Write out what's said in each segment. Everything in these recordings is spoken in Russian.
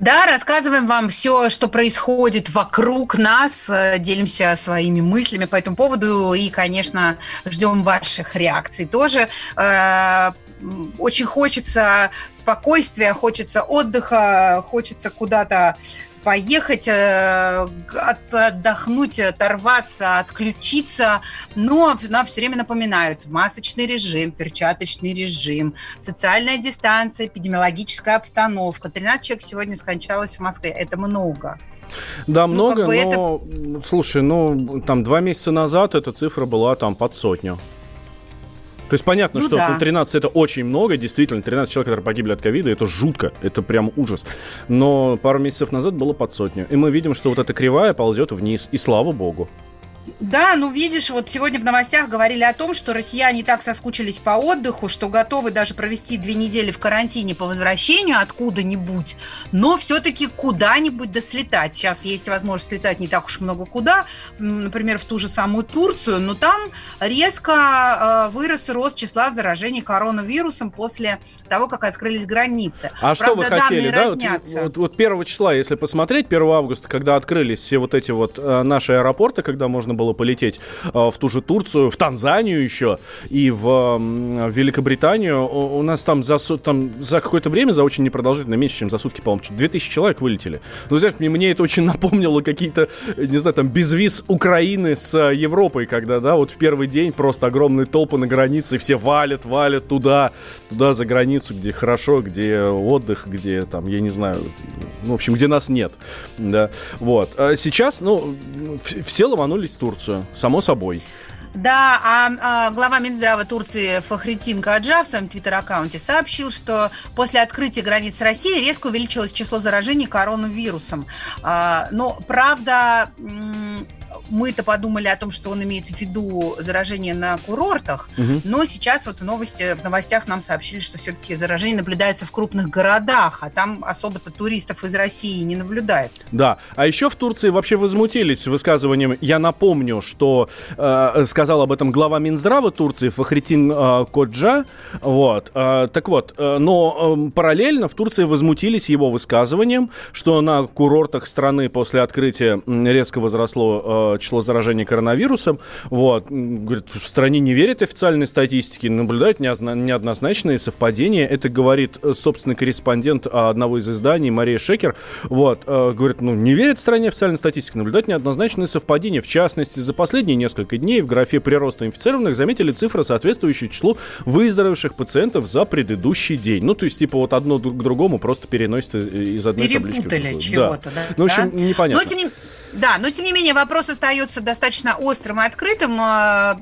Да, рассказываем вам все, что происходит вокруг нас, э, делимся своими мыслями по этому поводу и, конечно, ждем ваших реакций тоже. Э, очень хочется спокойствия, хочется отдыха, хочется куда-то поехать, э, отдохнуть, оторваться, отключиться, но нам все время напоминают масочный режим, перчаточный режим, социальная дистанция, эпидемиологическая обстановка. 13 человек сегодня скончалось в Москве. Это много. Да, ну, много, как бы но, это... слушай, ну, там, два месяца назад эта цифра была там под сотню. То есть понятно, ну, что да. 13 это очень много, действительно, 13 человек, которые погибли от ковида, это жутко, это прям ужас. Но пару месяцев назад было под сотню. И мы видим, что вот эта кривая ползет вниз, и слава богу. Да, ну видишь, вот сегодня в новостях говорили о том, что россияне так соскучились по отдыху, что готовы даже провести две недели в карантине по возвращению откуда-нибудь, но все-таки куда-нибудь дослетать. Сейчас есть возможность слетать не так уж много куда, например, в ту же самую Турцию, но там резко э, вырос рост числа заражений коронавирусом после того, как открылись границы. А Правда, что вы хотели, да? Вот, вот, вот 1 числа, если посмотреть, 1 августа, когда открылись все вот эти вот э, наши аэропорты, когда можно было было полететь э, в ту же Турцию, в Танзанию еще и в, в Великобританию. У нас там за, там за какое-то время, за очень непродолжительное, меньше, чем за сутки, по-моему, 2000 человек вылетели. Ну, знаешь, мне, мне это очень напомнило какие-то, не знаю, там, безвиз Украины с э, Европой, когда, да, вот в первый день просто огромные толпы на границе, все валят, валят туда, туда за границу, где хорошо, где отдых, где там, я не знаю, ну, в общем, где нас нет, да, вот. А сейчас, ну, все ломанулись в Турцию. Турцию, само собой. Да, а, а глава Минздрава Турции Фахритин Каджа в своем твиттер-аккаунте сообщил, что после открытия границ России резко увеличилось число заражений коронавирусом. А, но, правда, мы-то подумали о том, что он имеет в виду заражение на курортах, угу. но сейчас вот в новости, в новостях нам сообщили, что все-таки заражение наблюдается в крупных городах, а там особо-то туристов из России не наблюдается. Да, а еще в Турции вообще возмутились высказыванием, я напомню, что э, сказал об этом глава Минздрава Турции Фахритин э, Коджа, вот, э, так вот, э, но э, параллельно в Турции возмутились его высказыванием, что на курортах страны после открытия резко возросло э, число заражений коронавирусом. Вот. Говорит, в стране не верят официальной статистике, наблюдают неоднозначные совпадения. Это говорит э, собственный корреспондент а, одного из изданий Мария Шекер. Вот. Э, говорит, ну, не верят в стране официальной статистике, наблюдают неоднозначные совпадения. В частности, за последние несколько дней в графе прироста инфицированных заметили цифры, соответствующие числу выздоровевших пациентов за предыдущий день. Ну, то есть, типа, вот одно к другому просто переносится из одной Перепутали таблички. чего-то, да. да. Ну, в общем, да? непонятно. Но, тем не... Да, но тем не менее вопрос остается достаточно острым и открытым. Э,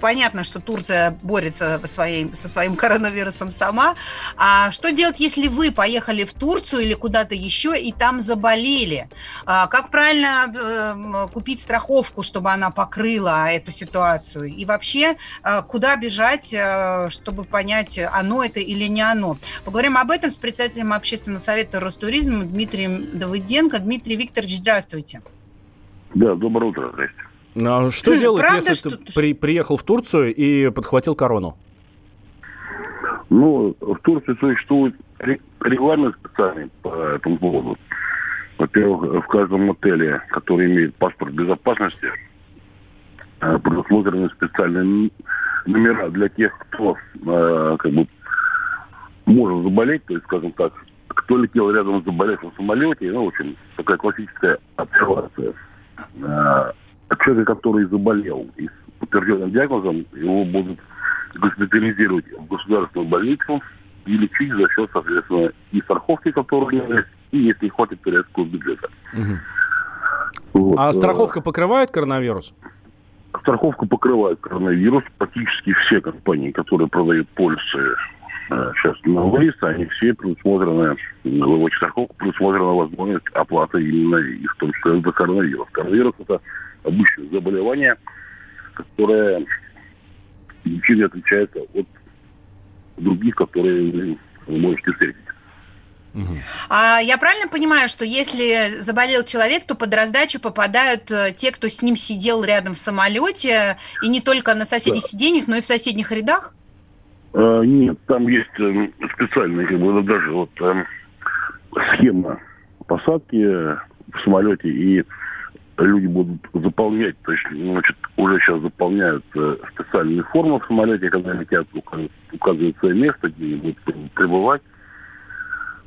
понятно, что Турция борется со своим, со своим коронавирусом сама. А что делать, если вы поехали в Турцию или куда-то еще и там заболели? А как правильно э, купить страховку, чтобы она покрыла эту ситуацию? И вообще, э, куда бежать, чтобы понять, оно это или не оно? Поговорим об этом с председателем общественного совета Ростуризма Дмитрием Давыденко. Дмитрий Викторович, здравствуйте. Да, доброе утро, здрасте. А что хм, делать, Правда, если что... ты при, приехал в Турцию и подхватил корону? Ну, в Турции существует регламент специальный по этому поводу. Во-первых, в каждом отеле, который имеет паспорт безопасности, э, предусмотрены специальные номера для тех, кто э, как бы может заболеть, то есть, скажем так, кто летел рядом с заболевшим в самолете, ну, в общем, такая классическая обсервация – человека, который заболел и с подтвержденным диагнозом, его будут госпитализировать в государственную больницу и лечить за счет, соответственно, и страховки, которая есть, и если хватит турецкого бюджета. Угу. Вот. А страховка покрывает коронавирус? Страховка покрывает коронавирус. Практически все компании, которые продают полисы сейчас на выезд, они все предусмотрены, в очень страховку предусмотрена возможность оплаты именно и в том числе за коронавирус. Коронавирус – это обычное заболевание, которое ничем не отличается от других, которые вы можете встретить. А я правильно понимаю, что если заболел человек, то под раздачу попадают э, те, кто с ним сидел рядом в самолете, и не только на соседних да. сиденьях, но и в соседних рядах? А, нет, там есть э, специальная, как бы, даже вот э, схема посадки в самолете, и люди будут заполнять, то есть, значит, уже сейчас заполняют э, специальные формы в самолете, когда летят, указывают свое место, где они будут пребывать.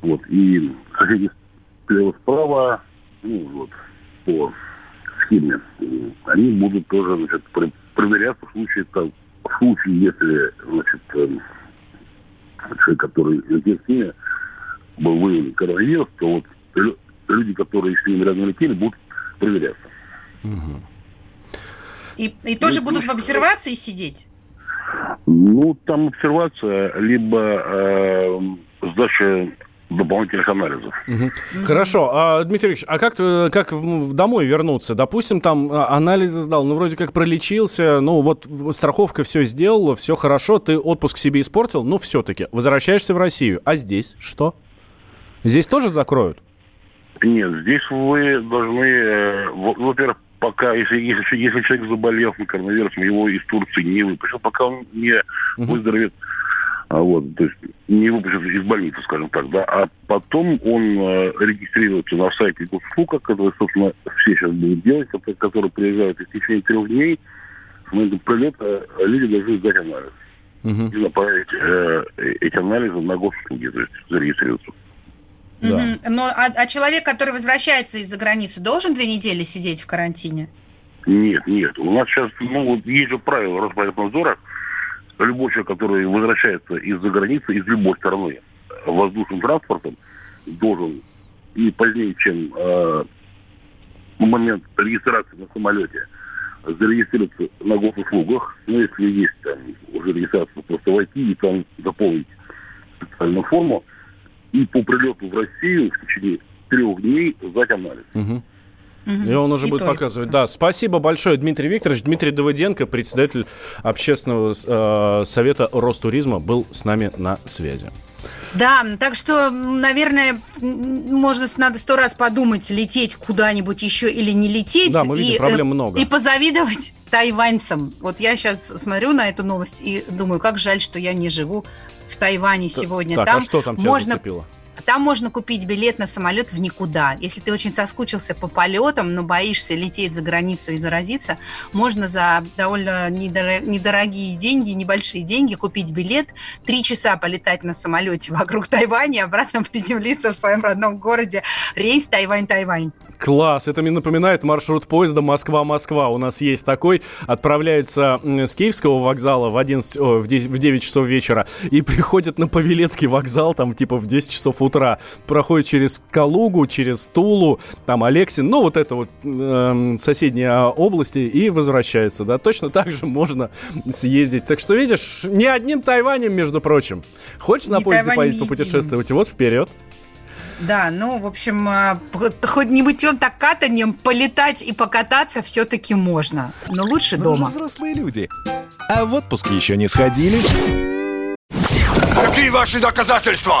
Вот. И соседи слева-справа, ну, вот, по схеме, они будут тоже, значит, проверяться в случае, там, в случае, если, значит, эм, человек, который ними, был выявлен коронавирус, то вот люди, которые с ними рядом летели, будут проверяться. Угу. И, и тоже будут в обсервации сидеть? Ну, там обсервация, либо э, сдача дополнительных анализов. Угу. Хорошо. А, Дмитрий Ильич, а как, как домой вернуться? Допустим, там а, анализы сдал, ну, вроде как пролечился, ну, вот страховка все сделала, все хорошо, ты отпуск себе испортил, ну, все-таки возвращаешься в Россию. А здесь что? Здесь тоже закроют? Нет, здесь вы должны, э, во-первых, пока, если, если, если человек заболел коронавирусом, его из Турции не выпустят, пока он не выздоровеет. А вот, то есть не выпустят из больницы, скажем так, да, а потом он э, регистрируется на сайте госуслуг, это, собственно, все сейчас будут делать, которые приезжают, и в течение трех дней с момента прилета люди должны сдать анализ. Угу. И направить э, эти анализы на госуслуги, то есть зарегистрироваться. Да. Но а, а человек, который возвращается из-за границы, должен две недели сидеть в карантине? Нет, нет. У нас сейчас, ну, вот есть же правило Роспотребнадзора, любой человек, который возвращается из-за границы, из любой страны, воздушным транспортом, должен не позднее, чем э, момент регистрации на самолете, зарегистрироваться на госуслугах. Ну, если есть там уже регистрация, просто войти и там заполнить специальную форму – и по прилету в Россию в течение трех дней сдать анализ. Угу. И он уже и будет показывать. Да, спасибо большое, Дмитрий Викторович. Дмитрий Давыденко, председатель общественного э, совета Ростуризма, был с нами на связи. Да, так что, наверное, можно, надо сто раз подумать, лететь куда-нибудь еще или не лететь. Да, мы видим, и, проблем много. И позавидовать тайваньцам. Вот я сейчас смотрю на эту новость и думаю, как жаль, что я не живу в Тайване сегодня. Так, а там а что там тебя можно... зацепило? Там можно купить билет на самолет в никуда. Если ты очень соскучился по полетам, но боишься лететь за границу и заразиться, можно за довольно недорогие деньги, небольшие деньги купить билет, три часа полетать на самолете вокруг Тайваня, обратно приземлиться в своем родном городе. Рейс Тайвань-Тайвань. Класс, это мне напоминает маршрут поезда Москва-Москва. У нас есть такой, отправляется с Киевского вокзала в, 11, о, в 9 часов вечера и приходит на Павелецкий вокзал, там типа в 10 часов утра. Проходит через Калугу, через Тулу, там Алексин, ну вот это вот э, соседние области и возвращается, да. Точно так же можно съездить. Так что видишь, не одним Тайванем, между прочим. Хочешь на поезде поездить, попутешествовать? Вот вперед. Да, ну, в общем, а, хоть не быть он так катанием, полетать и покататься все-таки можно. Но лучше дома. Мы же взрослые люди. А в отпуск еще не сходили? Какие ваши доказательства?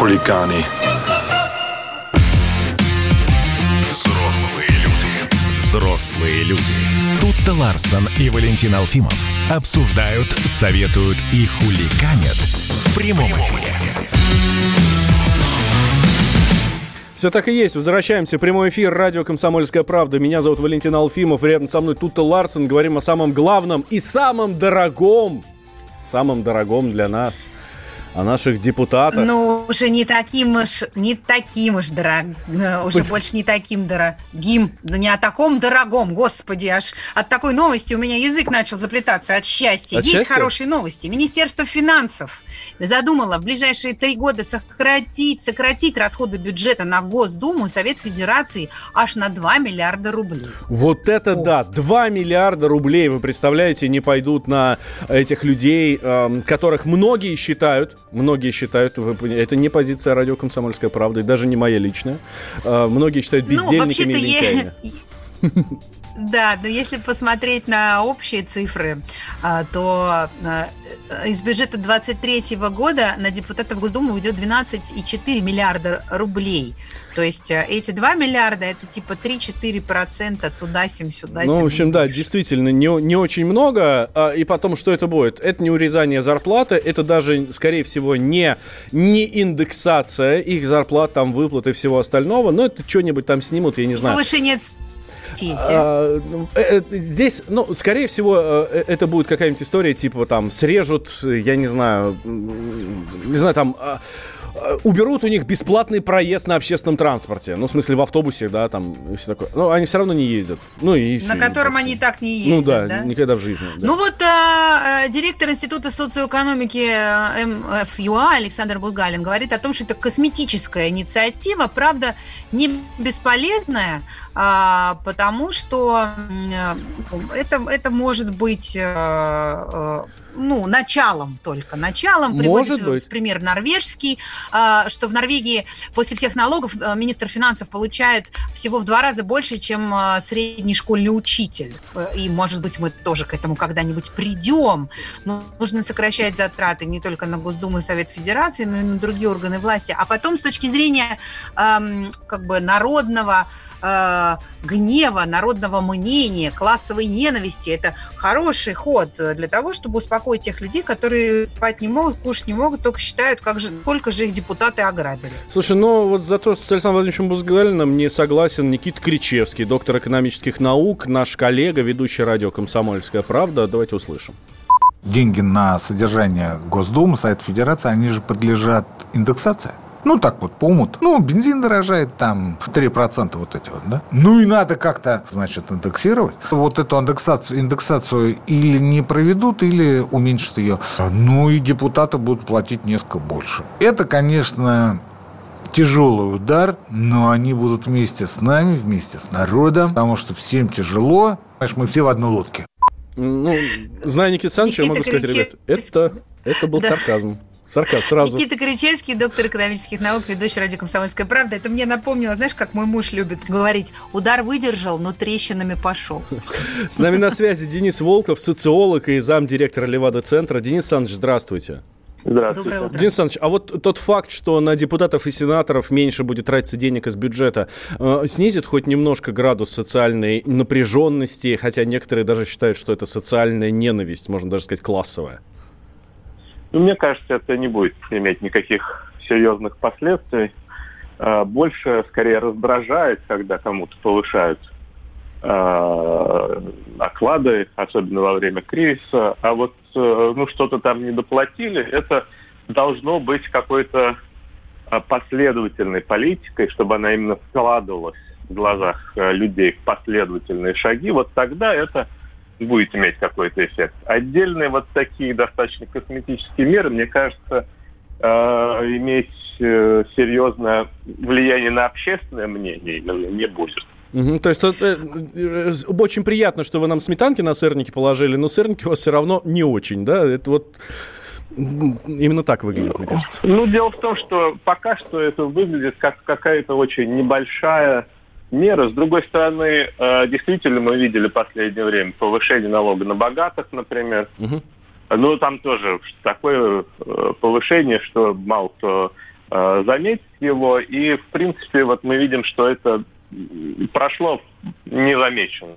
Хулиганы. Взрослые люди. Взрослые люди. Тут-то Ларсон и Валентин Алфимов обсуждают, советуют и хуликанят в прямом эфире. Все так и есть. Возвращаемся. Прямой эфир. Радио «Комсомольская правда». Меня зовут Валентин Алфимов. Рядом со мной Тута Ларсен. Говорим о самом главном и самом дорогом. Самом дорогом для нас – о наших депутатах. Ну, уже не таким уж, не таким уж дорогим, уже больше не таким дорогим, да не о таком дорогом, господи, аж от такой новости у меня язык начал заплетаться от счастья. От Есть счастья? хорошие новости. Министерство финансов задумало в ближайшие три года сократить, сократить расходы бюджета на Госдуму и Совет Федерации аж на 2 миллиарда рублей. Вот это да, 2 миллиарда рублей, вы представляете, не пойдут на этих людей, эм, которых многие считают, многие считают, это не позиция радио «Комсомольская правда», и даже не моя личная, Э, многие считают бездельниками и Ну, вообще-то лентяями. Да, но если посмотреть на общие цифры, а, то а, из бюджета 2023 года на депутатов Госдумы уйдет 12,4 миллиарда рублей. То есть а, эти 2 миллиарда это типа 3-4% туда-сим, сюда Ну, в общем, да, действительно, не, не очень много. А, И потом, что это будет? Это не урезание зарплаты, это даже, скорее всего, не, не индексация их зарплат, там, выплат и всего остального, но это что-нибудь там снимут, я не знаю. Повышение цвете. А, ну, э, э, Здесь, ну, скорее всего, э, это будет какая-нибудь история, типа там срежут, я не знаю, не знаю, там а, а, уберут у них бесплатный проезд на общественном транспорте. Ну, в смысле, в автобусе, да, там, и все такое. Ну, они все равно не ездят. Ну, и на всё, котором так они и так не Ну ездят, да, да? никогда в жизни. да. Ну вот а, директор Института социоэкономики МФЮА Александр Булгалин говорит о том, что это косметическая инициатива, правда, не бесполезная, потому что э, это, это может быть э, э, ну, началом только, началом приводит Может быть. в пример норвежский, а, что в Норвегии после всех налогов а, министр финансов получает всего в два раза больше, чем а, средний школьный учитель. И, может быть, мы тоже к этому когда-нибудь придем. Но нужно сокращать затраты не только на Госдуму и Совет Федерации, но и на другие органы власти. А потом, с точки зрения ам, как бы народного гнева, народного мнения, классовой ненависти. Это хороший ход для того, чтобы успокоить тех людей, которые спать не могут, кушать не могут, только считают, как же, сколько же их депутаты ограбили. Слушай, ну вот зато с Александром Владимировичем Бузгалиным не согласен Никита Кричевский, доктор экономических наук, наш коллега, ведущий радио «Комсомольская правда». Давайте услышим. деньги на содержание Госдумы, Совет Федерации, они же подлежат индексации. Ну, так вот, по уму Ну, бензин дорожает, там, 3% вот эти вот, да? Ну, и надо как-то, значит, индексировать. Вот эту индексацию, индексацию или не проведут, или уменьшат ее. Ну, и депутаты будут платить несколько больше. Это, конечно, тяжелый удар, но они будут вместе с нами, вместе с народом, потому что всем тяжело. Понимаешь, мы все в одной лодке. Ну, зная Никита Александровича, я могу сказать, ребят, это, это был Да. сарказм. Сарказм сразу. Никита Кричевский, доктор экономических наук, ведущий радио «Комсомольская правда». Это мне напомнило, знаешь, как мой муж любит говорить, удар выдержал, но трещинами пошел. С нами на связи Денис Волков, социолог и замдиректора Левада-центра. Денис Александрович, здравствуйте. Здравствуйте. Доброе утро. Денис Александрович, а вот тот факт, что на депутатов и сенаторов меньше будет тратиться денег из бюджета, э, снизит хоть немножко градус социальной напряженности, хотя некоторые даже считают, что это социальная ненависть, можно даже сказать классовая. Ну, мне кажется, это не будет иметь никаких серьезных последствий. А, Больше, скорее, раздражает, когда кому-то повышают а, оклады, особенно во время кризиса. А вот э, ну, что-то там не доплатили, это должно быть какой-то а, последовательной политикой, чтобы она именно складывалась в глазах э, людей в последовательные шаги. Вот тогда это будет иметь какой-то эффект. Отдельные вот такие достаточно косметические меры, мне кажется, э, иметь э, серьезное влияние на общественное мнение именно не будет. Мгм, то есть тут, э, очень приятно, что вы нам сметанки на сырники положили, но сырники у вас все равно не очень, да? Это вот именно так выглядит, мне кажется. Ну, дело в том, что пока что это выглядит как какая-то очень небольшая мера. С другой стороны, э, действительно мы видели в последнее время повышение налога на богатых, например. Мгм. Ну, там тоже такое э, повышение, что мало кто э, заметит его. И, в принципе, вот мы видим, что это прошло незамеченным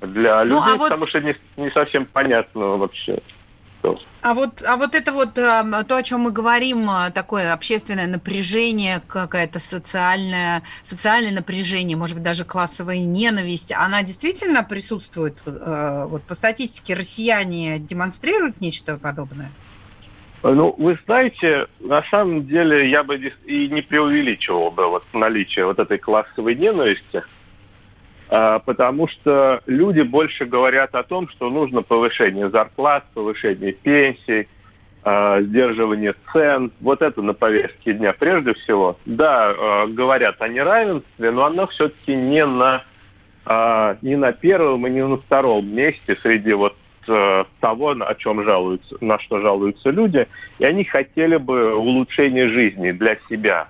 для Ну, а людей, вот- потому что не, не совсем понятно вообще. Что. А вот, а вот это вот а, то, о чем мы говорим, а, такое общественное напряжение, какая-то социальная, социальное напряжение, может быть, даже классовая ненависть, она действительно присутствует? э, Вот по статистике россияне демонстрируют нечто подобное? Ну, вы знаете, на самом деле я бы и не преувеличивал бы вот наличие вот этой классовой ненависти, потому что люди больше говорят о том, что нужно повышение зарплат, повышение пенсий, а, сдерживание цен. Вот это на повестке дня прежде всего. Да, а, говорят о неравенстве, но оно все-таки не на, а, не на первом и не на втором месте среди вот того, о чем жалуются, на что жалуются люди, и они хотели бы улучшения жизни для себя.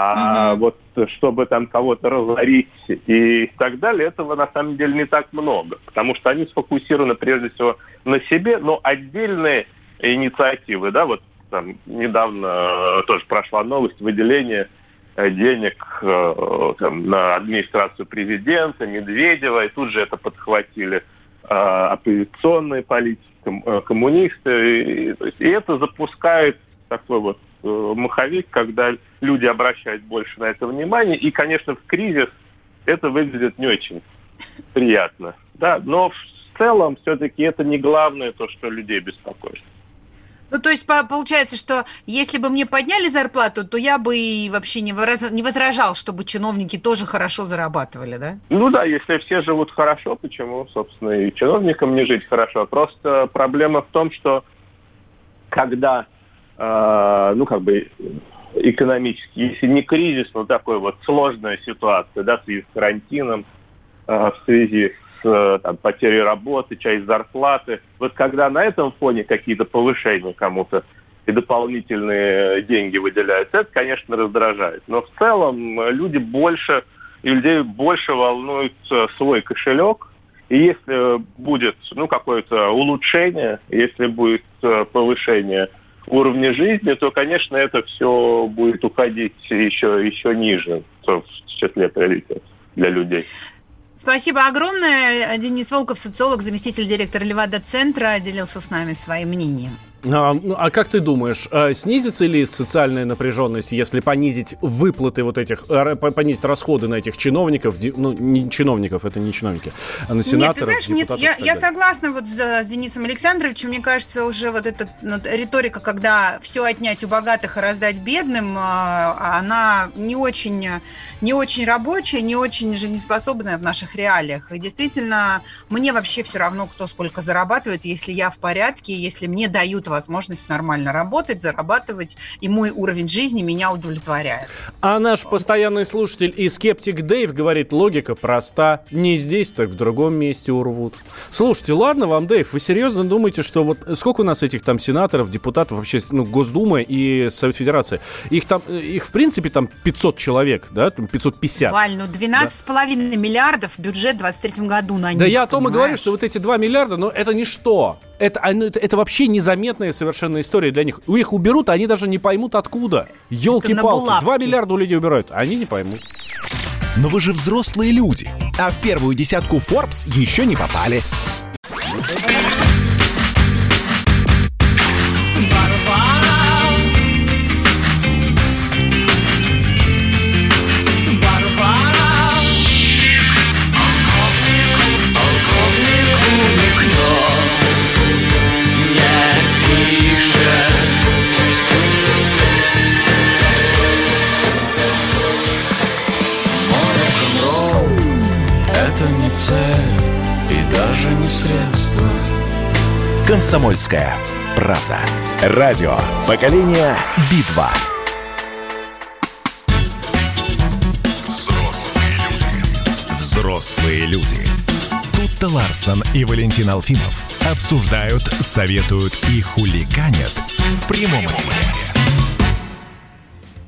А вот чтобы там кого-то разорить и так далее, этого на самом деле не так много, потому что они сфокусированы прежде всего на себе, но отдельные инициативы, да, вот там недавно э, тоже прошла новость выделения э, денег э, там, на администрацию президента, Медведева, и тут же это подхватили оппозиционные политики, ком- коммунисты. И, и это запускает такой вот э, маховик, когда люди обращают больше на это внимание. И, конечно, в кризис это выглядит не очень приятно. Да, но в целом все-таки это не главное то, что людей беспокоит. Ну, то есть по- получается, что если бы мне подняли зарплату, то я бы и вообще не, выраз- не возражал, чтобы чиновники тоже хорошо зарабатывали, да? Ну да, если все живут хорошо, почему, собственно, и чиновникам не жить хорошо? Просто проблема в том, что когда, э, ну как бы экономически, если не кризис, но такой вот сложная ситуация, да, в связи с карантином, э, в связи с э, там, потерей работы, часть зарплаты. Вот когда на этом фоне какие-то повышения кому-то и дополнительные деньги выделяются, это, конечно, раздражает. Но в целом э, люди больше, и людей больше волнует э, свой кошелек. И если будет ну, какое-то улучшение, если будет повышение уровня жизни, то, конечно, это все будет уходить еще, еще ниже в числе приоритетов для людей. Спасибо огромное. Денис Волков, социолог, заместитель директора Левада-центра, делился с нами своим мнением. А, ну, а как ты думаешь, а снизится ли социальная напряженность, если понизить выплаты вот этих, по- понизить расходы на этих чиновников, ну, не чиновников, это не чиновники, а на Нет, ты сенаторов, знаешь, нет, я, я согласна вот с, с Денисом Александровичем. Мне кажется, уже вот эта ну, риторика, когда все отнять у богатых и раздать бедным, а, она не очень, не очень рабочая, не очень жизнеспособная в наших реалиях. И действительно, мне вообще все равно, кто сколько зарабатывает, если я в порядке, если мне дают возможность нормально работать, зарабатывать, и мой уровень жизни меня удовлетворяет. А наш постоянный слушатель и скептик Дэйв говорит, логика проста. Не здесь, так в другом месте урвут. Слушайте, ладно вам, Дэйв, вы серьезно думаете, что вот сколько у нас этих там сенаторов, депутатов, вообще, ну, Госдумы и Совет Федерации? Их там, э, их в принципе там 500 человек, да, там 550. Валь, ну 12,5 миллиардов бюджет в 2023 году на Да них, я о том и понимаешь? говорю, что вот эти 2 миллиарда, ну это ничто. Это, они- это, это вообще незаметная совершенно история для них. У их уберут, а они даже не поймут откуда. Елки-палки. 2 миллиарда у людей убирают, а они не поймут. Но вы же взрослые люди, а в первую десятку Forbes еще не попали. Комсомольская правда. Радио. Поколение Битва. Взрослые люди. Взрослые люди. Тут-то Ларсон и Валентин Алфимов обсуждают, советуют и хуликанят в прямом эфире.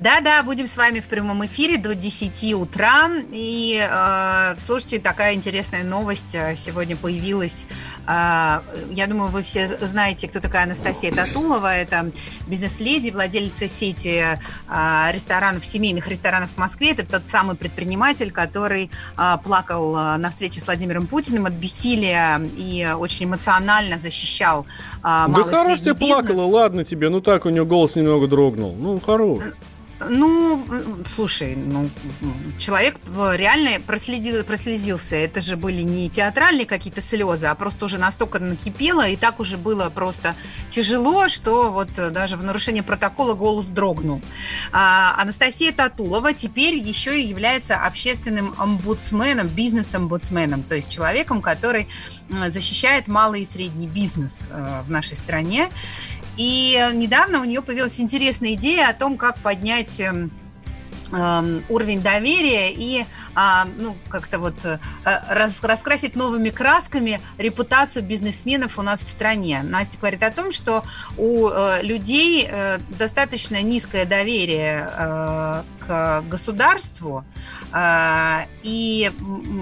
Да-да, будем с вами в прямом эфире до 10 утра. И э, слушайте, такая интересная новость э, сегодня появилась. Э, я думаю, вы все знаете, кто такая Анастасия Татулова. Это бизнес-леди, владелица сети э, ресторанов, семейных ресторанов в Москве. Это тот самый предприниматель, который э, плакал на встрече с Владимиром Путиным от бессилия и очень эмоционально защищал э, Да хорош тебе плакала, ладно тебе. Ну так, у нее голос немного дрогнул. Ну, хорош. Ну, слушай, ну, человек реально проследил, прослезился. Это же были не театральные какие-то слезы, а просто уже настолько накипело, и так уже было просто тяжело, что вот даже в нарушении протокола голос дрогнул. А Анастасия Татулова теперь еще и является общественным омбудсменом, бизнес-омбудсменом, то есть человеком, который защищает малый и средний бизнес э, в нашей стране. И недавно у нее появилась интересная идея о том, как поднять эм, уровень доверия и а, ну, как-то вот э, рас, раскрасить новыми красками репутацию бизнесменов у нас в стране. Настя говорит о том, что у э, людей э, достаточно низкое доверие э, к государству, э, и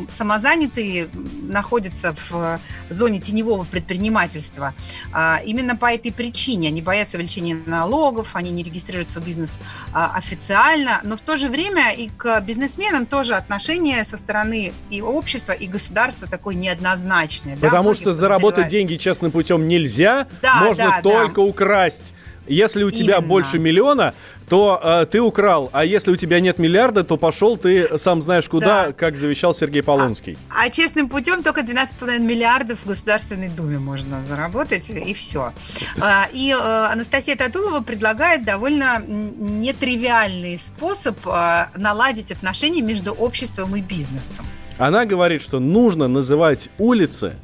самозанятые находятся в зоне теневого предпринимательства. Э, именно по этой причине они боятся увеличения налогов, они не регистрируют свой бизнес э, официально, но в то же время и к бизнесменам тоже отношение со стороны и общества, и государства такое неоднозначное. Потому да? что заработать деньги честным путем нельзя, да, можно да, только да. украсть. Если у тебя Именно. больше миллиона, то э, ты украл, а если у тебя нет миллиарда, то пошел ты сам знаешь куда, да. как завещал Сергей Полонский. А, а честным путем только 12,5 миллиардов в Государственной Думе можно заработать, и все. А, и э, Анастасия Татулова предлагает довольно нетривиальный способ э, наладить отношения между обществом и бизнесом. Она говорит, что нужно называть улицы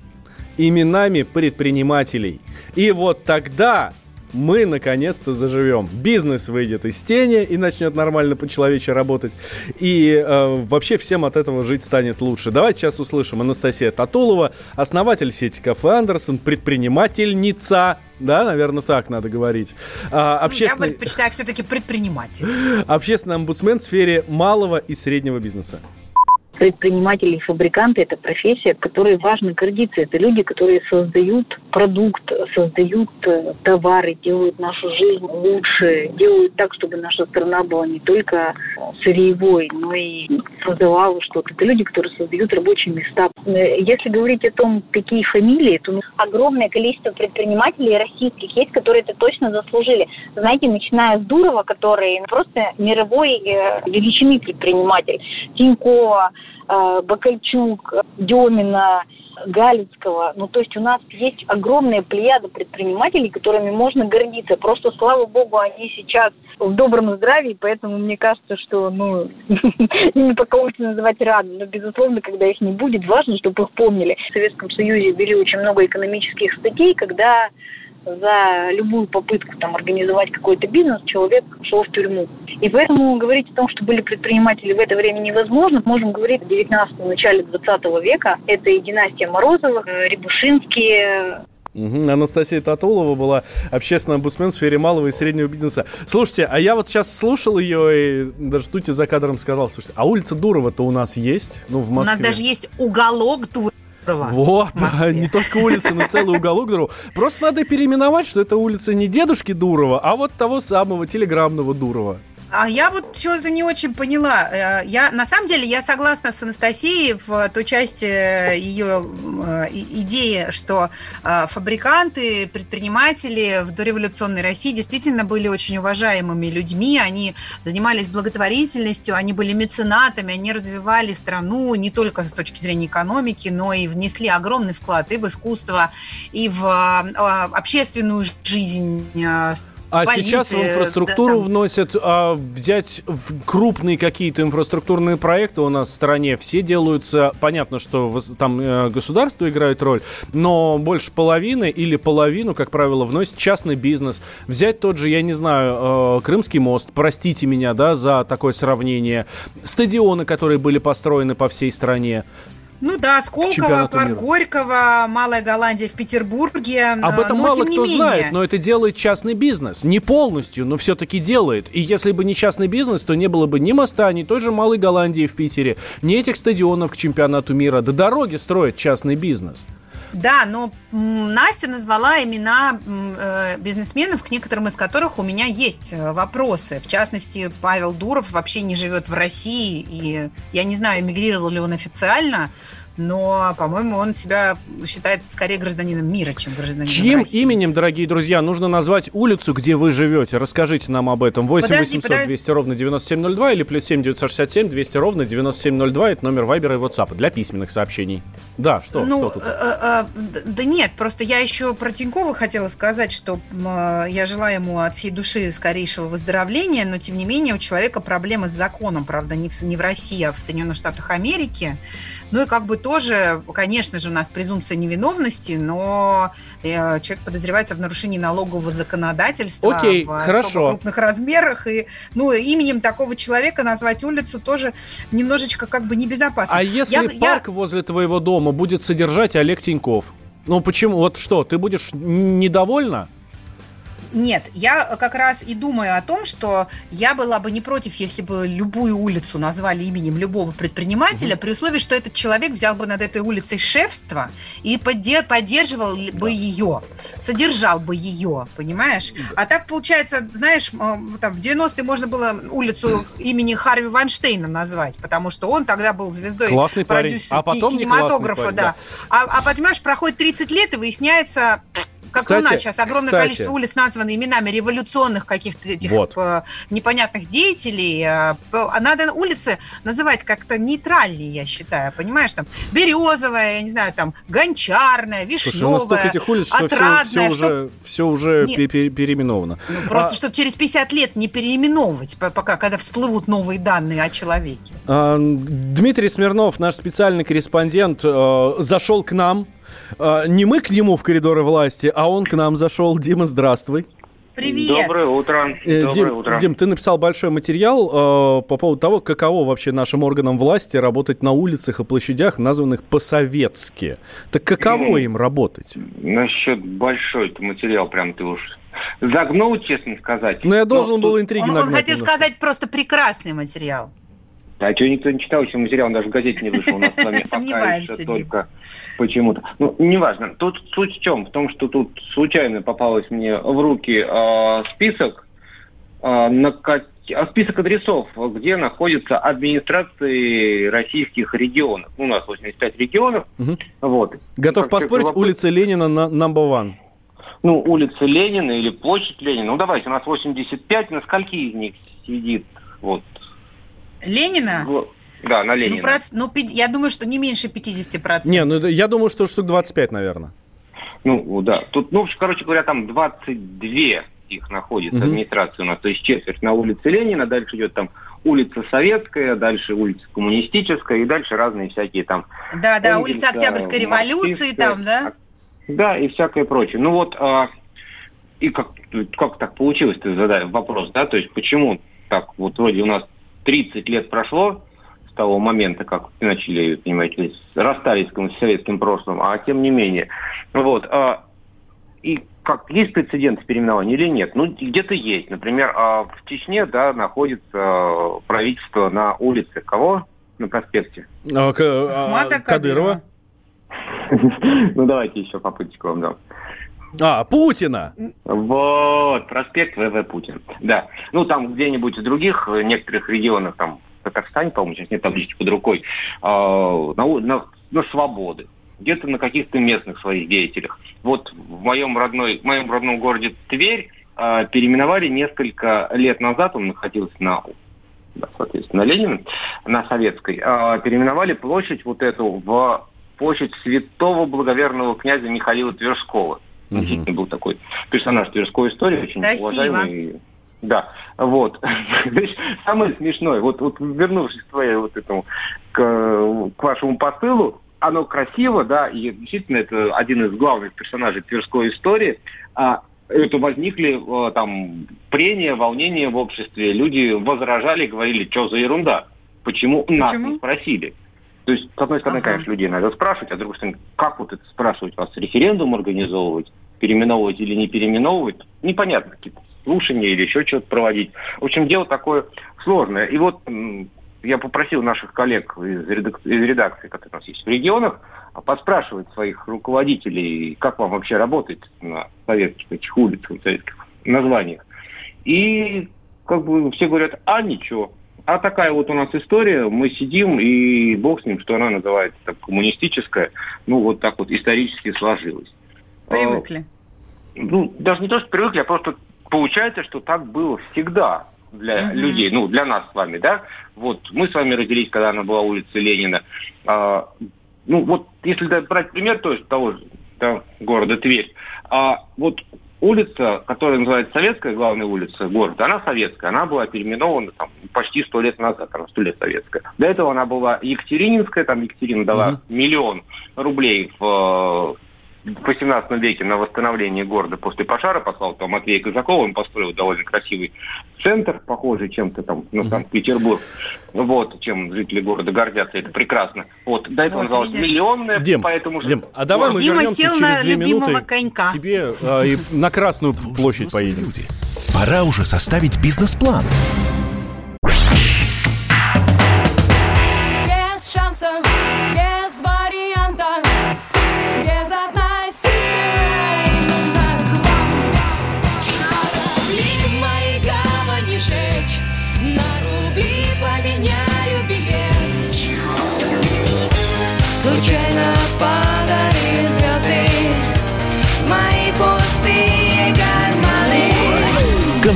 именами предпринимателей. И вот тогда мы наконец-то заживем. Бизнес выйдет из тени и начнет нормально по-человечески работать. И э, вообще всем от этого жить станет лучше. Давайте сейчас услышим Анастасия Татулова, основатель сети Кафе Андерсон, предпринимательница, да, наверное, так надо говорить. А, общественный... Я предпочитаю все-таки предприниматель. Общественный омбудсмен в сфере малого и среднего бизнеса предприниматели и фабриканты – это профессия, которой важно гордиться. Это люди, которые создают продукт, создают э, товары, делают нашу жизнь лучше, делают так, чтобы наша страна была не только сырьевой, но и создавала что-то. Это люди, которые создают рабочие места. Э, если говорить о том, какие фамилии, то огромное количество предпринимателей российских есть, которые это точно заслужили. Знаете, начиная с Дурова, который просто мировой э, величины предприниматель, Тинькова, Бакальчук, Демина, Галицкого. Ну, то есть у нас есть огромная плеяда предпринимателей, которыми можно гордиться. Просто, слава богу, они сейчас в добром здравии, поэтому мне кажется, что, ну, ими пока лучше называть рано. Но, безусловно, когда их не будет, важно, чтобы их помнили. В Советском Союзе ввели очень много экономических статей, когда за любую попытку там, организовать какой-то бизнес человек шел в тюрьму. И поэтому говорить о том, что были предприниматели в это время невозможно, можем говорить в 19 начале 20 века. Это и династия Морозовых, э, Рябушинские, Угу. Анастасия Татулова была общественный омбудсмен в сфере малого и среднего бизнеса. Слушайте, а я вот сейчас слушал ее и даже Тути за кадром сказал, слушайте, а улица Дурова-то у нас есть? Ну, в Москве. У нас даже есть уголок Дурова. Дурова. Вот, не только улица, но целый уголок Дурова. Просто надо переименовать, что это улица не дедушки Дурова, а вот того самого телеграммного Дурова. А я вот чего-то не очень поняла. Э, я, на самом деле, я согласна с Анастасией в той части ее э, идеи, что э, фабриканты, предприниматели в дореволюционной России действительно были очень уважаемыми людьми. Они занимались благотворительностью, они были меценатами, они развивали страну не только с точки зрения экономики, но и внесли огромный вклад и в искусство, и в общественную жизнь а сейчас в инфраструктуру да, вносят а, взять в крупные какие-то инфраструктурные проекты у нас в стране. Все делаются, понятно, что там э, государство играет роль, но больше половины или половину, как правило, вносит частный бизнес. Взять тот же, я не знаю, э, Крымский мост, простите меня, да, за такое сравнение. Стадионы, которые были построены по всей стране. Ну да, Сколково, парк Горького, Малая Голландия в Петербурге. Об этом но, мало кто знает, но это делает частный бизнес. Не полностью, но все-таки делает. И если бы не частный бизнес, то не было бы ни моста, ни той же Малой Голландии в Питере, ни этих стадионов к чемпионату мира. До дороги строит частный бизнес. Да, но Настя назвала имена э, бизнесменов, к некоторым из которых у меня есть э, вопросы. В частности, Павел Дуров вообще не живет в России, и я не знаю, эмигрировал ли он официально, но, по-моему, он себя считает скорее гражданином мира, чем гражданином Чьим России. именем, дорогие друзья, нужно назвать улицу, где вы живете? Расскажите нам об этом. 8 подожди, 800 подожди. 200 ровно 9702 или плюс 7 967 200 ровно 9702. Это номер Вайбера и WhatsApp для письменных сообщений. Да, что, ну, что тут? Э, э, да нет, просто я еще про Тинькова хотела сказать, что э, я желаю ему от всей души скорейшего выздоровления, но, тем не менее, у человека проблемы с законом, правда, не в, не в России, а в Соединенных Штатах Америки. Ну и как бы тоже, конечно же, у нас презумпция невиновности, но э, человек подозревается в нарушении налогового законодательства Окей, в хорошо. крупных размерах. И ну, именем такого человека назвать улицу тоже немножечко как бы небезопасно. А если я, парк я... возле твоего дома будет содержать Олег Тиньков? Ну почему? Вот что, ты будешь недовольна? Нет, я как раз и думаю о том, что я была бы не против, если бы любую улицу назвали именем любого предпринимателя, угу. при условии, что этот человек взял бы над этой улицей шефство и поддерживал бы да. ее, содержал бы ее, понимаешь? А так получается, знаешь, там, в 90-е можно было улицу имени Харви Вайнштейна назвать, потому что он тогда был звездой классный а потом кинематографа, парень, да. да. А, а понимаешь, проходит 30 лет и выясняется как кстати, у нас сейчас огромное кстати, количество улиц названы именами революционных каких-то этих вот. э, непонятных деятелей. Э, а надо улицы называть как-то нейтральнее, я считаю, понимаешь? Там Березовая, я не знаю, там Гончарная, Вишневая, Слушай, этих улиц, что Отрадная, все, все уже, все уже Нет, переименовано. Ну, просто, а... чтобы через 50 лет не переименовывать, пока, когда всплывут новые данные о человеке. А, Дмитрий Смирнов, наш специальный корреспондент, э, зашел к нам а, не мы к нему в коридоры власти, а он к нам зашел. Дима, здравствуй. Привет. Доброе утро. Э, Доброе Дим, утро. Дим, ты написал большой материал э, по поводу того, каково вообще нашим органам власти работать на улицах и площадях, названных по-советски. Так каково ну, им работать? Насчет большой это материал, прям ты уж загнул, честно сказать. Но я должен Но был интриги Он, он хотел сказать просто прекрасный материал. А что никто не читал еще материал, он даже в газете не вышел у нас с вами пока еще только почему-то. Ну, неважно. Тут суть в чем? В том, что тут случайно попалось мне в руки э, список, э, на, а, список адресов, где находятся администрации российских регионов. У нас 85 регионов. Угу. Вот. Готов поспорить, вопрос... улица Ленина на number one. Ну, улица Ленина или площадь Ленина. Ну, давайте, у нас 85. На скольки из них сидит вот Ленина? Да, на Ленина. Ну, проц... ну, я думаю, что не меньше 50%. Не, ну я думаю, что штук 25, наверное. Ну, да. Тут, ну, короче говоря, там 22 их находится, угу. администрация у нас, то есть четверть на улице Ленина, дальше идет там улица Советская, дальше улица Коммунистическая, и дальше разные всякие там... Да, да, улица Октябрьской революции там, да? Да, и всякое прочее. Ну вот, а, и как, как так получилось, ты задаешь вопрос, да, то есть почему так вот вроде у нас 30 лет прошло с того момента, как начали, понимаете, расстались с советским прошлым, а тем не менее. Вот. А, и как есть прецедент переименования или нет? Ну, где-то есть. Например, а, в Чечне, да, находится правительство на улице кого? На проспекте. А, к, а, Кадырова. Ну, давайте еще попыточку вам дам. А, Путина! Вот, проспект ВВ Путин. Да. Ну, там где-нибудь в других э, некоторых регионах, там, в Татарстане, по-моему, сейчас нет таблички под рукой, э, на, на, на свободы где-то на каких-то местных своих деятелях. Вот в моем, родной, в моем родном городе Тверь э, переименовали несколько лет назад, он находился на да, соответственно, Ленина, на Советской, э, переименовали площадь вот эту в площадь святого благоверного князя Михаила Тверского. Действительно был такой персонаж Тверской истории, очень Красиво. уважаемый. Да, вот. Самое смешное, вот, вот вернувшись к твоей вот этому, к, к вашему посылу, оно красиво, да, и действительно это один из главных персонажей Тверской истории, а это возникли э, там прения, волнения в обществе, люди возражали, говорили, что за ерунда, почему, почему? нас не спросили. То есть, с одной стороны, ага. конечно, людей надо спрашивать, а с другой стороны, как вот это спрашивать вас, референдум организовывать, переименовывать или не переименовывать, непонятно, какие-то слушания или еще что-то проводить. В общем, дело такое сложное. И вот я попросил наших коллег из, редак- из редакции, которые у нас есть в регионах, поспрашивать своих руководителей, как вам вообще работать на советских этих улицах, советских названиях. И как бы все говорят, а ничего. А такая вот у нас история, мы сидим, и бог с ним, что она называется так, коммунистическая, ну вот так вот исторически сложилось. Привыкли. А, ну, даже не то, что привыкли, а просто получается, что так было всегда для mm-hmm. людей, ну, для нас с вами, да. Вот мы с вами родились, когда она была улица Ленина. А, ну, вот если брать пример то есть, того же да, города Тверь, а вот улица, которая называется Советская, главная улица города, она советская. Она была переименована там, почти сто лет назад, там, сто лет советская. До этого она была Екатерининская, там Екатерина дала mm-hmm. миллион рублей в в 18 веке на восстановление города после пожара послал там Матвея Казакова, он построил довольно красивый центр, похожий чем-то там на Санкт-Петербург. Вот, чем жители города гордятся, это прекрасно. Вот, до этого вот, называлось миллионное, Дим, поэтому... Дим, а давай мы Дима вернемся сел через на две любимого минуты конька. тебе а, и на Красную площадь поедем. Люди. Пора уже составить бизнес-план.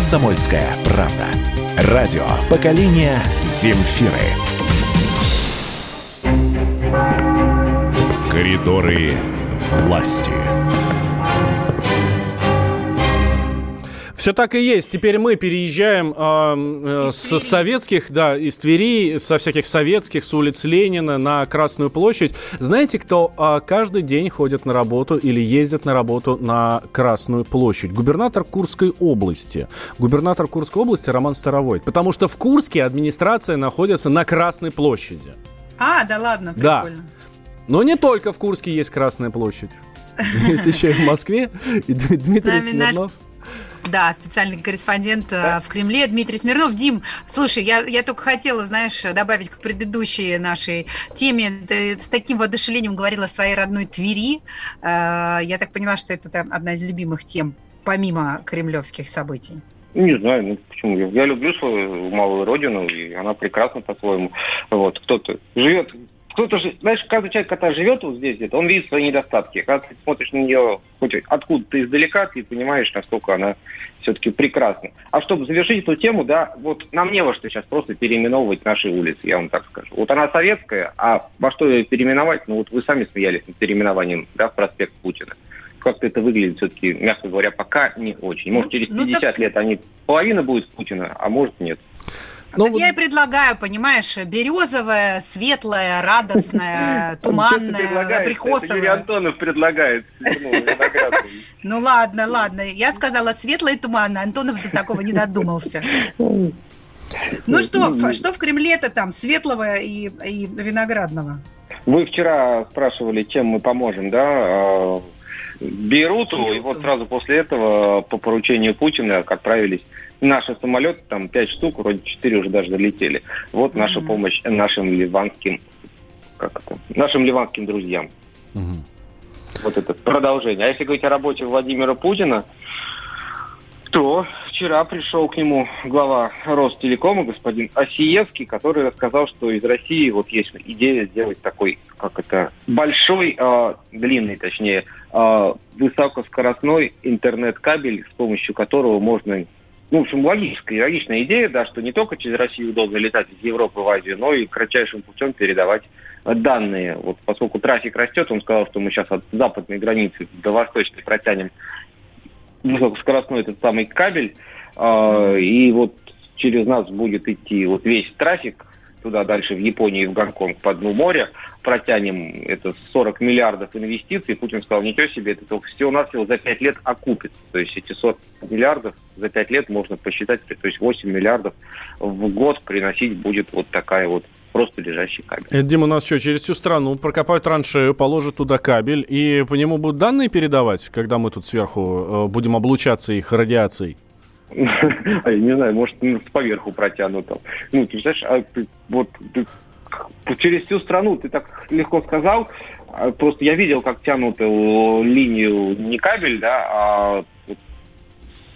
Комсомольская правда. Радио поколения Земфиры. Коридоры власти. Все так и есть. Теперь мы переезжаем э, э, с советских, да, из Твери, со всяких советских, с улиц Ленина на Красную площадь. Знаете, кто э, каждый день ходит на работу или ездит на работу на Красную площадь? Губернатор Курской области. Губернатор Курской области Роман Старовой. Потому что в Курске администрация находится на Красной площади. А, да ладно, Да. прикольно. Но не только в Курске есть Красная площадь. Есть еще и в Москве. И Дмитрий С нами наш Смирнов. Да, специальный корреспондент э, в Кремле Дмитрий Смирнов. Дим, слушай, я, я только хотела, знаешь, добавить к предыдущей нашей теме. Ты с таким воодушевлением говорила о своей родной Твери. Э, Я так поняла, что это там одна из любимых тем, помимо кремлевских событий. Не знаю, ну почему. Я, я люблю свою малую родину, и она прекрасна по-своему. Вот, кто-то живет, кто-то же, знаешь, каждый человек, когда живет вот здесь где-то, он видит свои недостатки. Когда ты смотришь на нее хоть откуда-то издалека, ты понимаешь, насколько она все-таки прекрасна. А чтобы завершить эту тему, да, вот нам не во что сейчас просто переименовывать наши улицы, я вам так скажу. Вот она советская, а во что ее переименовать? Ну вот вы сами смеялись над переименованием, да, в проспект Путина. Как-то это выглядит все-таки, мягко говоря, пока не очень. Может, через ну 50 так- лет они половина будет Путина, а может нет. Ну, Так я и предлагаю, понимаешь, березовая, светлая, радостная, туманная, Это Юрий абрикосовая. Антонов предлагает. ну. Ну ладно, ладно. Я сказала светлая и туманная. Антонов до такого не додумался. Ну что, в- что в Кремле-то там светлого и, и виноградного? Вы вчера спрашивали, чем мы поможем, да? а, Бейруту, и вот сразу после этого по поручению Путина отправились наши самолеты, там пять штук, вроде четыре уже даже долетели. Вот наша помощь нашим ливанским, как это, нашим ливанским друзьям. Вот это продолжение. А если говорить о работе Владимира Путина, то вчера пришел к нему глава Ростелекома, господин Осиевский, который рассказал, что из России вот есть идея сделать такой, как это, большой, э, длинный, точнее, э, высокоскоростной интернет-кабель, с помощью которого можно ну, в общем, логическая, логичная идея, да, что не только через Россию удобно летать из Европы в Азию, но и кратчайшим путем передавать данные. Вот поскольку трафик растет, он сказал, что мы сейчас от западной границы до восточной протянем высокоскоростной этот самый кабель, э, и вот через нас будет идти вот весь трафик туда дальше в Японию и в Гонконг по дну моря, протянем это 40 миллиардов инвестиций. Путин сказал, ничего себе, это только всего-навсего за 5 лет окупится. То есть эти 40 миллиардов за 5 лет можно посчитать, то есть 8 миллиардов в год приносить будет вот такая вот просто лежащий кабель. Это, Дима, у нас что, через всю страну прокопают траншею, положат туда кабель, и по нему будут данные передавать, когда мы тут сверху э, будем облучаться их радиацией? А я не знаю, может, поверху протянут там. Ну, ты знаешь, а ты, вот ты через всю страну ты так легко сказал. А Просто я видел, как тянут э, линию не кабель, да, а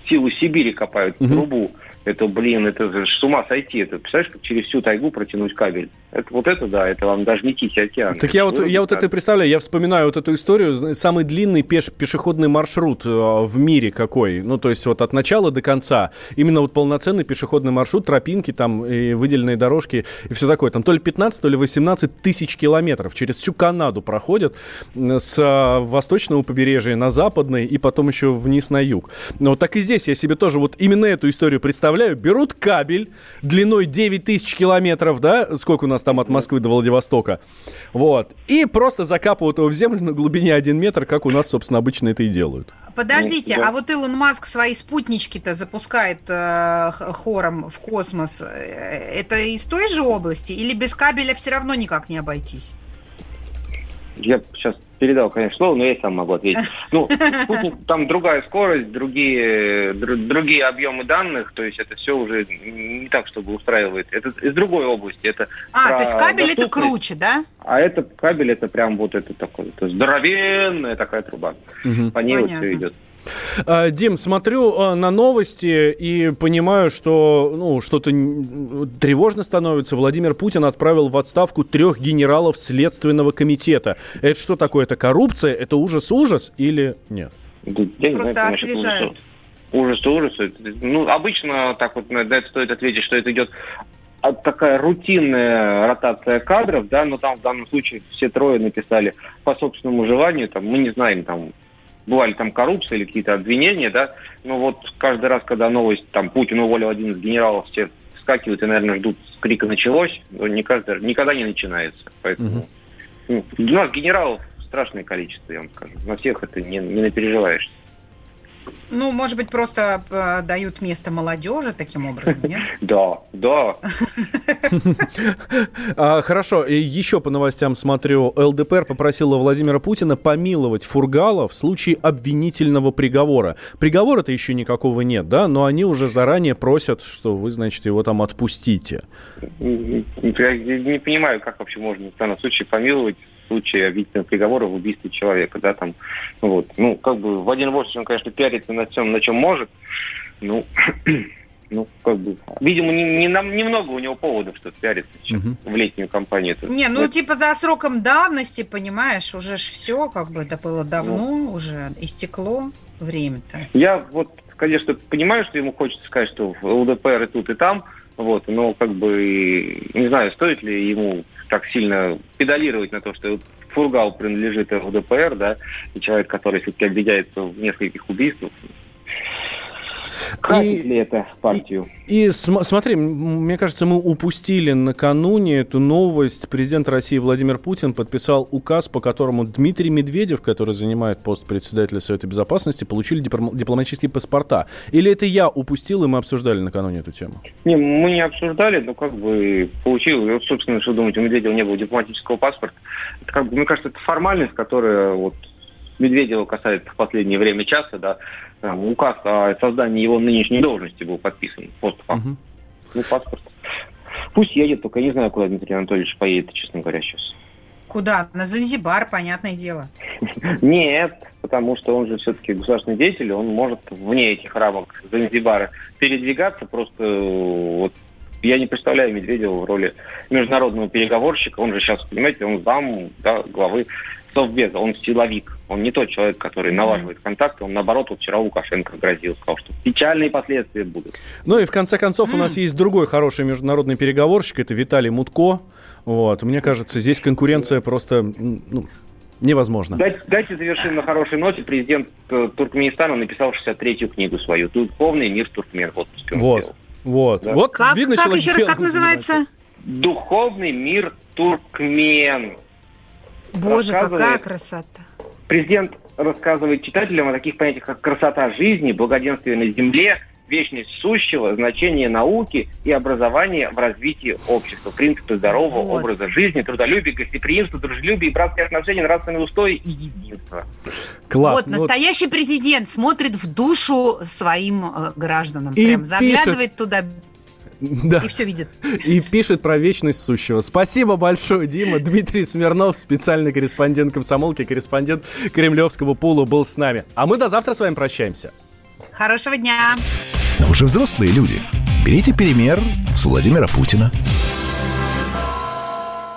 силу Сибири копают Мгм. трубу. Это, блин, это же с ума сойти. Это, представляешь, как через всю тайгу протянуть кабель? Это, вот это, да, это вам даже не Тихий океан. Так я вот, я вот это и представляю, я вспоминаю вот эту историю, самый длинный пеш- пешеходный маршрут э, в мире какой, ну, то есть вот от начала до конца, именно вот полноценный пешеходный маршрут, тропинки там, и выделенные дорожки и все такое, там то ли 15, то ли 18 тысяч километров через всю Канаду проходят с а, восточного побережья на западный и потом еще вниз на юг. Но вот так и здесь я себе тоже вот именно эту историю представляю, берут кабель длиной 9 тысяч километров, да, сколько у нас там от Москвы до Владивостока, вот, и просто закапывают его в землю на глубине 1 метр, как у нас, собственно, обычно это и делают. Подождите, Ну, да. а вот Илон Маск свои спутнички-то запускает э, хором в космос. Э, Это из той же области или без кабеля все равно никак не обойтись? Я сейчас передал, конечно, слово, но я сам могу ответить. Ну, спутник, там другая скорость, другие, дру- другие объемы данных, то есть это все уже не так, чтобы устраивает. Это из другой области. Это А, то есть кабель это круче, да? А это кабель, это прям вот это такой, это здоровенная такая труба. По ней вот Понятно. все идет. А, Дим, смотрю а, на новости и понимаю, что ну, что-то тревожно становится. Владимир Путин отправил в отставку трех генералов Следственного комитета. Это что такое? Это коррупция? Это ужас-ужас или нет? Да, я не Просто знаю, освежают. Ужас, ужас. Ну, обычно так вот на это стоит ответить, что это идет такая рутинная ротация кадров, да, но там в данном случае все трое написали по собственному желанию, там, мы не знаем, там, бывали там коррупция или какие-то обвинения, да, но вот каждый раз, когда новость, там, Путин уволил один из генералов, все вскакивают и, наверное, ждут крика «началось», но не каждый, никогда не начинается, поэтому... ну, у нас генералов страшное количество, я вам скажу. На всех это не, не напереживаешься. Ну, может быть, просто э, дают место молодежи таким образом, нет? Да, да. А, хорошо, еще по новостям смотрю. ЛДПР попросила Владимира Путина помиловать Фургала в случае обвинительного приговора. Приговора-то еще никакого нет, да? Но они уже заранее просят, что вы, значит, его там отпустите. Я не понимаю, как вообще можно в данном случае помиловать случае обвинительного приговора в убийстве человека, да, там, вот. Ну, как бы Владимир Вольфович, он, конечно, пиарится на чем, на чем может, ну, ну, как бы, видимо, не, не нам немного у него поводов, что пиариться сейчас в летнюю кампанию. Не, ну типа за сроком давности, понимаешь, уже ж все, как бы это было давно, уже истекло время-то. Я вот, конечно, понимаю, что ему хочется сказать, что в ЛДПР и тут, и там, вот, но как бы не знаю, стоит ли ему так сильно педалировать на то, что Фургал принадлежит ЛДПР, да, и человек, который все-таки обвиняется в нескольких убийствах. Красит ли это партию? И см- смотри, мне кажется, мы упустили накануне эту новость. Президент России Владимир Путин подписал указ, по которому Дмитрий Медведев, который занимает пост председателя Совета Безопасности, получили диплом- дипломатические паспорта. Или это я упустил, и мы обсуждали накануне эту тему? Не, мы не обсуждали, но как бы получил. И вот, собственно, что думаете, у Медведева не было дипломатического паспорта. Это, как бы, мне кажется, это формальность, которая вот Медведева касается в последнее время часа, да, там, указ о создании его нынешней должности был подписан. Постфактум. Ну, паспорт. Пусть едет, только я не знаю, куда Дмитрий Анатольевич поедет, честно говоря, сейчас. Куда? На Занзибар, понятное дело. Нет, потому что он же все-таки государственный деятель, он может вне этих рамок Занзибара передвигаться, просто э, вот я не представляю Медведева в роли международного переговорщика, он же сейчас, понимаете, он зам да, главы Совбеза, он силовик, он не тот человек, который налаживает контакты, он наоборот, вот вчера Лукашенко грозил, сказал, что печальные последствия будут. Ну и в конце концов у нас есть другой хороший международный переговорщик, это Виталий Мутко. Вот, мне кажется, здесь конкуренция просто ну, невозможна. Дайте, дайте завершим на хорошей ноте. Президент э, Туркменистана написал 63-ю книгу свою «Духовный мир туркмен». Вот, Вот, вот, Да. вот. Как, видно, как человек еще раз, как называется? Духовный мир туркмен. Боже, какая красота. Президент рассказывает читателям о таких понятиях, как красота жизни, благоденствие на земле, вечность сущего, значение науки и образования в развитии общества, принципы здорового Вот. образа жизни, трудолюбия, гостеприимства, дружелюбия, братские отношения, нравственные устои и единства. Класс. Вот, Ну, настоящий президент смотрит в душу своим э, гражданам. И Прям пишет. заглядывает туда да. и все видит. И пишет про вечность сущего. Спасибо большое, Дима. Дмитрий Смирнов, специальный корреспондент комсомолки, корреспондент Кремлевского пула, был с нами. А мы до завтра с вами прощаемся. Хорошего дня! Но вы же взрослые люди. Берите пример с Владимира Путина.